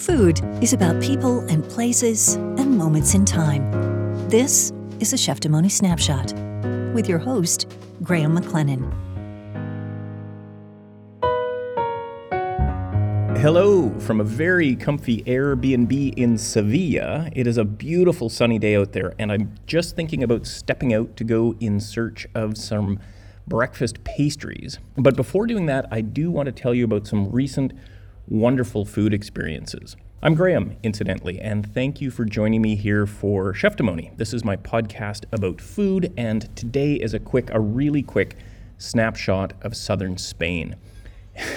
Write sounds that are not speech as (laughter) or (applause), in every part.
Food is about people and places and moments in time. This is a Cheftimony Snapshot with your host, Graham McLennan. Hello from a very comfy Airbnb in Sevilla. It is a beautiful sunny day out there, and I'm just thinking about stepping out to go in search of some breakfast pastries. But before doing that, I do want to tell you about some recent wonderful food experiences. I'm Graham, incidentally, and thank you for joining me here for Cheftimony. This is my podcast about food, and today is a quick, a really quick snapshot of southern Spain. (laughs)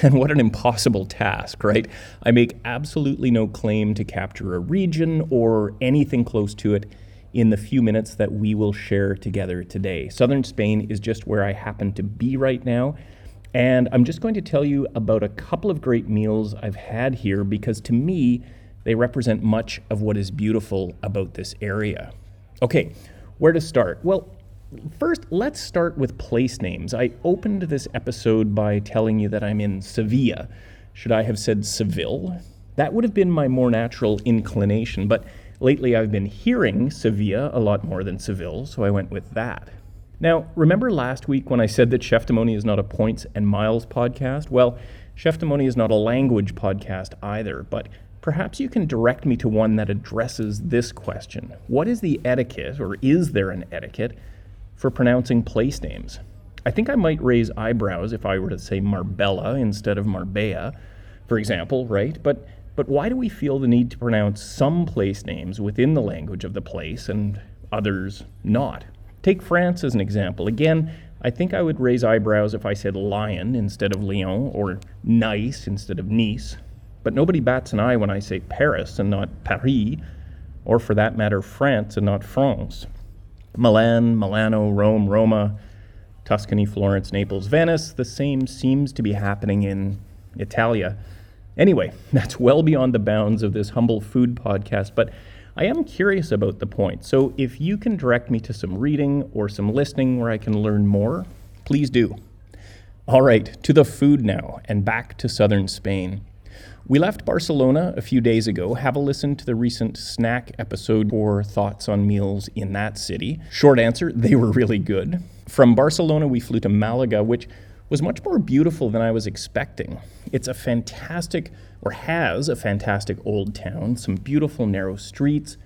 And what an impossible task, right? I make absolutely no claim to capture a region or anything close to it in the few minutes that we will share together today. Southern Spain is just where I happen to be right now. And I'm just going to tell you about a couple of great meals I've had here because to me, they represent much of what is beautiful about this area. Okay, where to start? Well, first, let's start with place names. I opened this episode by telling you that I'm in Sevilla. Should I have said Seville? That would have been my more natural inclination, but Lately, I've been hearing Sevilla a lot more than Seville, so I went with that. Now, remember last week when I said that Cheftimony is not a points and miles podcast? Well, Cheftimony is not a language podcast either, but perhaps you can direct me to one that addresses this question What is the etiquette, or is there an etiquette, for pronouncing place names? I think I might raise eyebrows if I were to say Marbella instead of Marbella, for example, right? But but why do we feel the need to pronounce some place names within the language of the place and others not? Take France as an example. Again, I think I would raise eyebrows if I said lion instead of Lyon or nice instead of Nice. But nobody bats an eye when I say Paris and not Paris, or for that matter, France and not France. Milan, Milano, Rome, Roma, Tuscany, Florence, Naples, Venice, the same seems to be happening in Italia. Anyway, (laughs) that's well beyond the bounds of this humble food podcast, but I am curious about the point. So if you can direct me to some reading or some listening where I can learn more, please do. All right, to the food now, and back to southern Spain. We left Barcelona a few days ago. Have a listen to the recent snack episode for thoughts on meals in that city. Short answer, they were really good. From Barcelona, we flew to Malaga, which was much more beautiful than I was expecting. It's a fantastic, or has a fantastic old town, some beautiful narrow streets,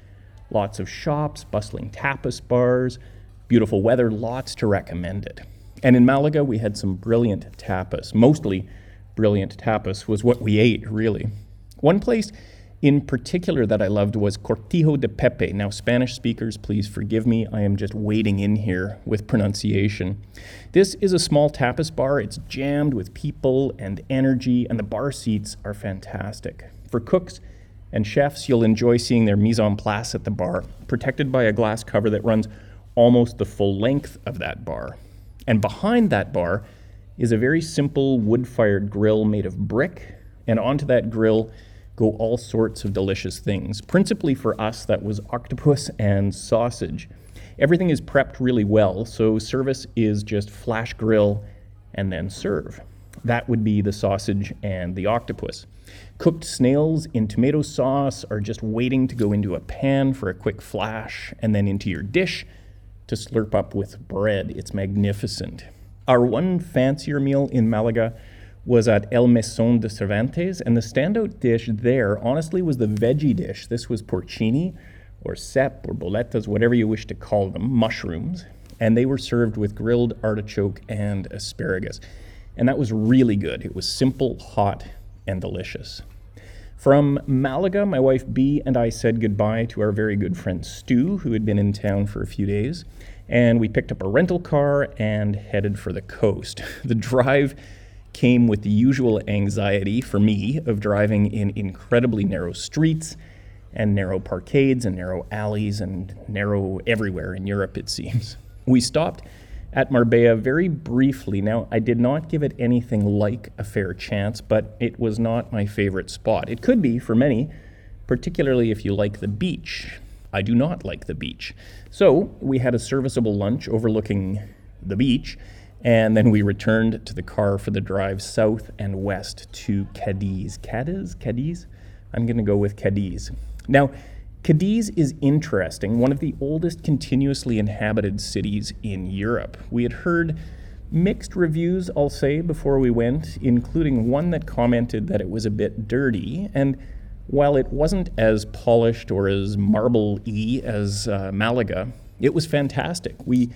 lots of shops, bustling tapas bars, beautiful weather, lots to recommend it. And in Malaga, we had some brilliant tapas. Mostly brilliant tapas was what we ate, really. One place in particular that I loved was Cortijo de Pepe. Now, Spanish speakers, please forgive me. I am just wading in here with pronunciation. This is a small tapas bar. It's jammed with people and energy, and the bar seats are fantastic. For cooks and chefs, you'll enjoy seeing their mise en place at the bar, protected by a glass cover that runs almost the full length of that bar. And behind that bar is a very simple wood fired grill made of brick, and onto that grill, go all sorts of delicious things. Principally for us, that was octopus and sausage. Everything is prepped really well, so service is just flash grill and then serve. That would be the sausage and the octopus. Cooked snails in tomato sauce are just waiting to go into a pan for a quick flash and then into your dish to slurp up with bread. It's magnificent. Our one fancier meal in Malaga was at El Mesón de Cervantes, and the standout dish there, honestly, was the veggie dish. This was porcini, or cep, or boletus, whatever you wish to call them, mushrooms, and they were served with grilled artichoke and asparagus. And that was really good. It was simple, hot, and delicious. From Malaga, my wife B and I said goodbye to our very good friend Stu, who had been in town for a few days, and we picked up a rental car and headed for the coast. (laughs) The drive came with the usual anxiety for me of driving in incredibly narrow streets and narrow parkades and narrow alleys and narrow everywhere in Europe, it seems. We stopped at Marbella very briefly. Now, I did not give it anything like a fair chance, but it was not my favorite spot. It could be for many, particularly if you like the beach. I do not like the beach. So, we had a serviceable lunch overlooking the beach and then we returned to the car for the drive south and west to Cadiz. Cadiz? Cadiz? I'm going to go with Cadiz. Now, Cadiz is interesting, one of the oldest continuously inhabited cities in Europe. We had heard mixed reviews, I'll say, before we went, including one that commented that it was a bit dirty. And while it wasn't as polished or as marble y as uh, Malaga, it was fantastic. We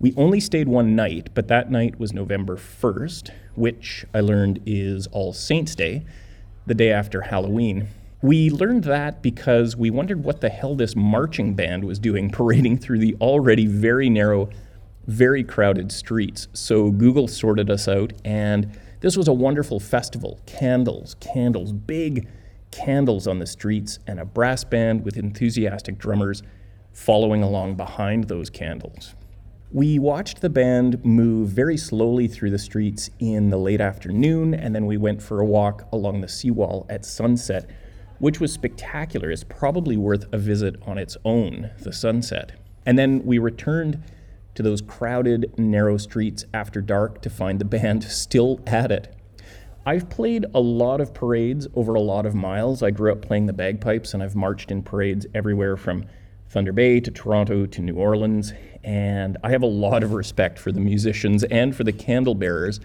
we only stayed one night, but that night was November 1st, which I learned is All Saints' Day, the day after Halloween. We learned that because we wondered what the hell this marching band was doing (laughs) parading through the already very narrow, very crowded streets. So Google sorted us out, and this was a wonderful festival. Candles, candles, big candles on the streets, and a brass band with enthusiastic drummers following along behind those candles. We watched the band move very slowly through the streets in the late afternoon, and then we went for a walk along the seawall at sunset, which was spectacular. It's probably worth a visit on its own, the sunset. And then we returned to those crowded, narrow streets after dark to find the band (laughs) still at it. I've played a lot of parades over a lot of miles. I grew up playing the bagpipes, and I've marched in parades everywhere from Thunder Bay to Toronto to New Orleans, and I have a lot of respect for the musicians and for the candle bearers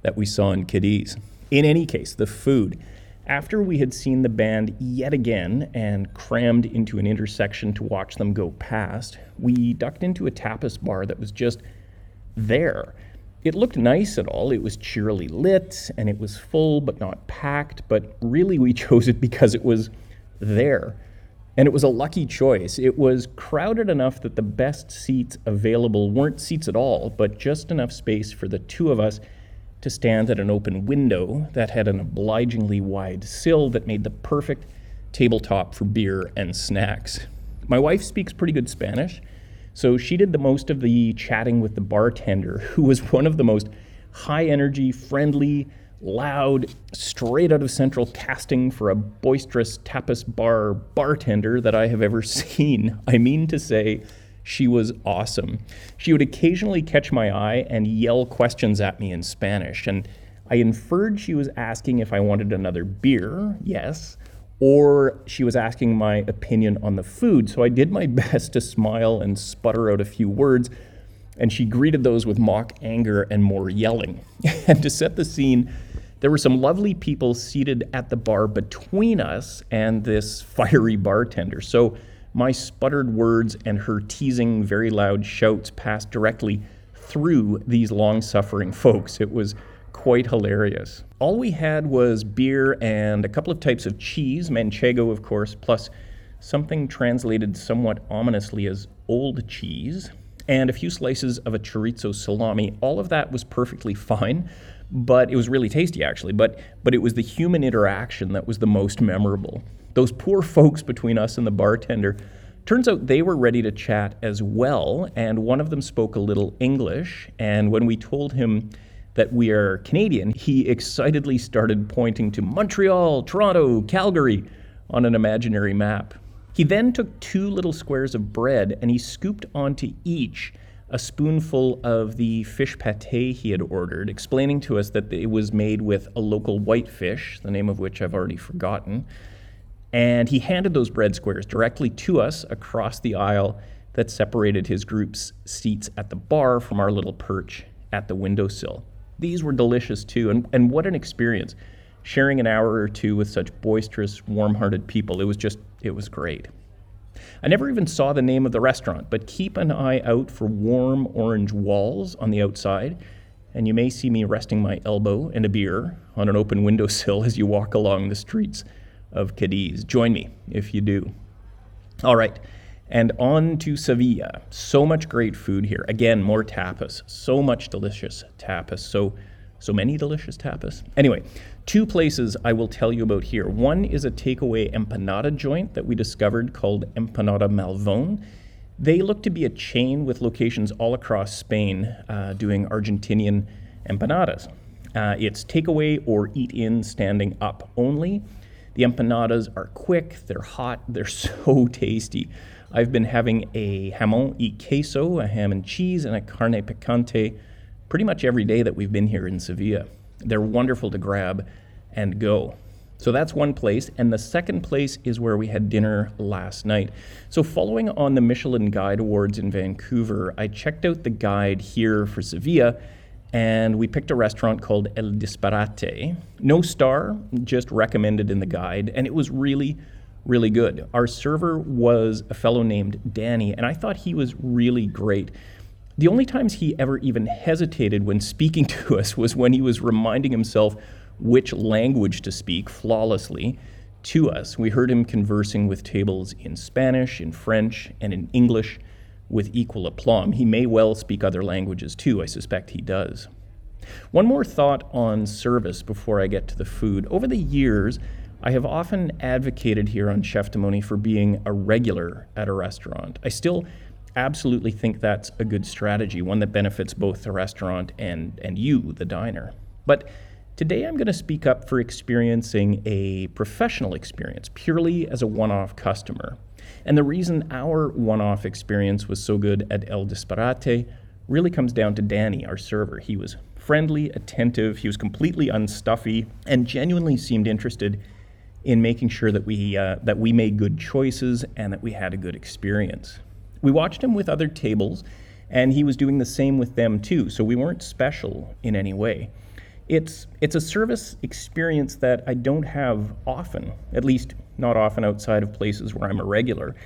that we saw in Cadiz. In any case, the food. After we had seen the band yet again and crammed into an intersection to watch them go past, we ducked into a tapas bar that was just there. It looked nice at all. It was cheerily lit and it was full but not packed, but really we (laughs) chose it because it was there. And it was a lucky choice. It was crowded enough that the best seats available weren't seats at all, but just enough space for the two of us to stand at an open window that had an obligingly wide sill that made the perfect tabletop for beer and snacks. My wife speaks pretty good Spanish, so she did the most of the chatting with the bartender, (laughs) who was one of the most high energy, friendly, loud, straight out of central casting for a boisterous tapas bar bartender that I have ever (laughs) seen. I mean to say, she was awesome. She would occasionally catch my eye and yell questions at me in Spanish, and I inferred she was asking if I wanted another beer, yes, or she was asking my opinion on the food. So I did my (laughs) best to smile and sputter out a few words, and she greeted those with mock anger and more yelling. (laughs) and to set the scene, there were some lovely people seated at the bar between us and this fiery bartender. So my sputtered words and her teasing, very loud shouts passed directly through these long suffering folks. It was quite hilarious. All we had was beer and a couple of types of cheese, manchego, of course, plus something translated somewhat ominously as old cheese, and a few slices of a chorizo salami. All of that was perfectly fine but it was really tasty actually. But but it was the human interaction that was the most memorable. Those poor folks between us and the bartender. Turns out they were ready to chat as well, and one of them spoke a little English. And when we told him that we are Canadian, he excitedly started pointing to Montreal, Toronto, Calgary on an imaginary map. He then took two little squares of bread and he scooped onto each a spoonful of the fish pate he had ordered, explaining to us that it was made with a local white fish, the name of which I've already forgotten. And he handed those bread squares directly to us across the aisle that separated his group's seats at the bar from our little perch at the windowsill. These were delicious too, and, and what an experience. Sharing an hour or two with such boisterous, warm hearted people. It was just, it was great. I never even saw the name of the restaurant, but keep an eye out for warm orange walls on the outside, and you may see me resting my elbow and a beer on an open windowsill (laughs) as you walk along the streets of Cadiz. Join me if you do. All right, and on to Sevilla. So much great food here. Again, more tapas. So much delicious tapas. So so many delicious tapas. Anyway, two places I will tell you about here. One is a takeaway empanada joint that we discovered called Empanada Malvon. They look to be a chain with locations all across Spain uh, doing Argentinian empanadas. Uh, it's takeaway or eat in standing up only. The empanadas are quick, they're hot, (laughs) they're so tasty. I've been having a jamon y queso, a ham and cheese, and a carne picante pretty much every day that we've been here in Sevilla. They're wonderful to grab and go. So that's one place. And the second place is where we had dinner last night. So, following on the Michelin Guide Awards in Vancouver, I checked out the guide here for Sevilla and we picked a restaurant called El Disparate. No star, just recommended in the guide. And it was really, really good. Our server was a fellow named Danny, and I thought he was really great. The only times he ever even hesitated when speaking (laughs) to us was when he was reminding himself which language to speak flawlessly to us. We heard him conversing with tables in Spanish, in French, and in English with equal aplomb. He may well speak other languages too, I suspect he does. One more thought on service before I get to the food. Over the years, I have often advocated here on Cheftimony for being a regular at a restaurant. I still absolutely think that's a good strategy, one that benefits both the restaurant and, and you, the diner. But today I'm going to speak up for experiencing a professional experience purely as a one off customer. And the reason our one off experience was so good at El Disparate really comes down to Danny, our server. He was friendly, attentive, he was completely unstuffy, and genuinely seemed interested in making sure that we, uh, that we made good choices and that we had a good experience. We watched him with other tables, and he was doing the same with them too, so we weren't special in any way. It's, it's a service experience that I don't have often, at least not often outside of places where I'm a regular,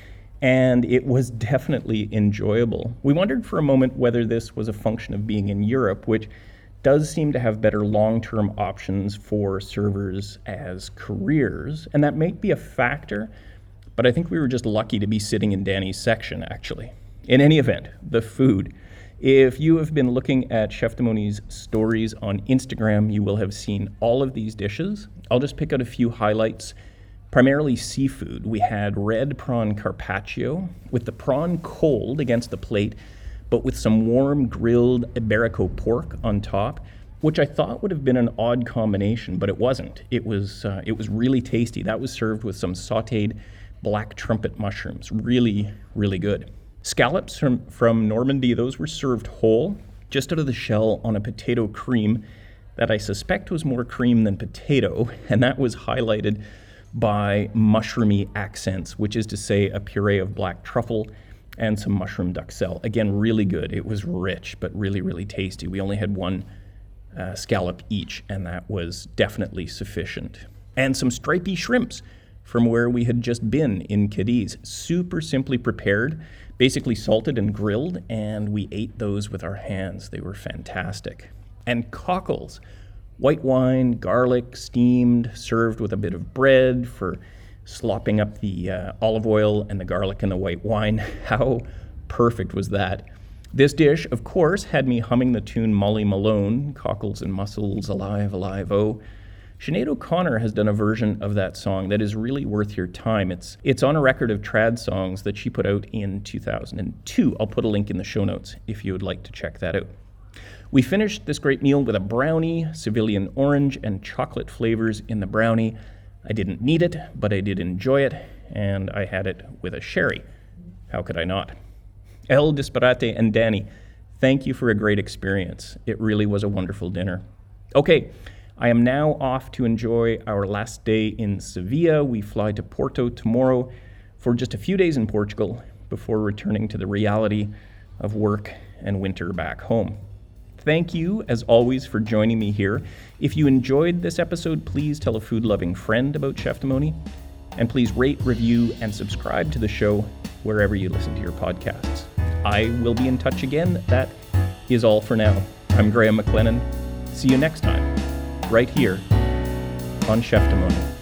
and it was (laughs) definitely enjoyable. We wondered for a moment whether this was a function of being in Europe, which does seem to have better long term options for servers as careers, and that may be a factor but I think we were just lucky to be sitting in Danny's section, actually. In any event, the food. If you have been looking at Cheftimony's stories on Instagram, you will have seen all of these dishes. I'll just pick out a few highlights. Primarily seafood. We had red prawn carpaccio with the prawn cold against the plate, but with some warm grilled Iberico pork on top, which I thought would have been an odd combination, but it wasn't. It was uh, it was really tasty. That was served with some sautéed black trumpet mushrooms. Really, really good. Scallops from, from Normandy, those were served whole, just out of the shell on a potato cream that I suspect was more cream than potato, (laughs) and that was highlighted by mushroomy accents, which is to say a puree of black truffle and some mushroom duxelle. Again, really good. It was rich, but really, really tasty. We only had one uh, scallop each, and that was definitely sufficient. And some stripy shrimps from where we had just been in Cadiz. Super simply prepared, basically salted and grilled, and we ate those with our hands. They were fantastic. And cockles, white wine, garlic, steamed, served with a bit of bread for slopping up the uh, olive oil and the garlic and the white wine. (laughs) How perfect was that? This dish, of course, had me humming the tune Molly Malone, Cockles and Mussels, Alive, Alive, Oh. Sinead O'Connor has done a version of that song that is really worth your time. It's it's on a record of trad songs that she put out in 2002. I'll put a link in the show notes if you would like to check that out. We finished this great meal with a brownie, Sevillian orange, and chocolate flavors in the brownie. I didn't need it, but I did enjoy it, and I had it with a sherry. How could I not? El Disparate and Danny, thank you for a great experience. It really was a wonderful dinner. Okay, I am now off to enjoy our last day in Sevilla. We fly to Porto tomorrow for just a few days in Portugal before returning to the reality of work and winter back home. Thank you, as always, for joining me here. If you enjoyed this episode, please tell a food loving friend about Cheftimony. And please rate, review, and subscribe to the show wherever you listen to your podcasts. I will be in touch again. That is all for now. I'm Graham McLennan. See you next time right here on Cheftimony.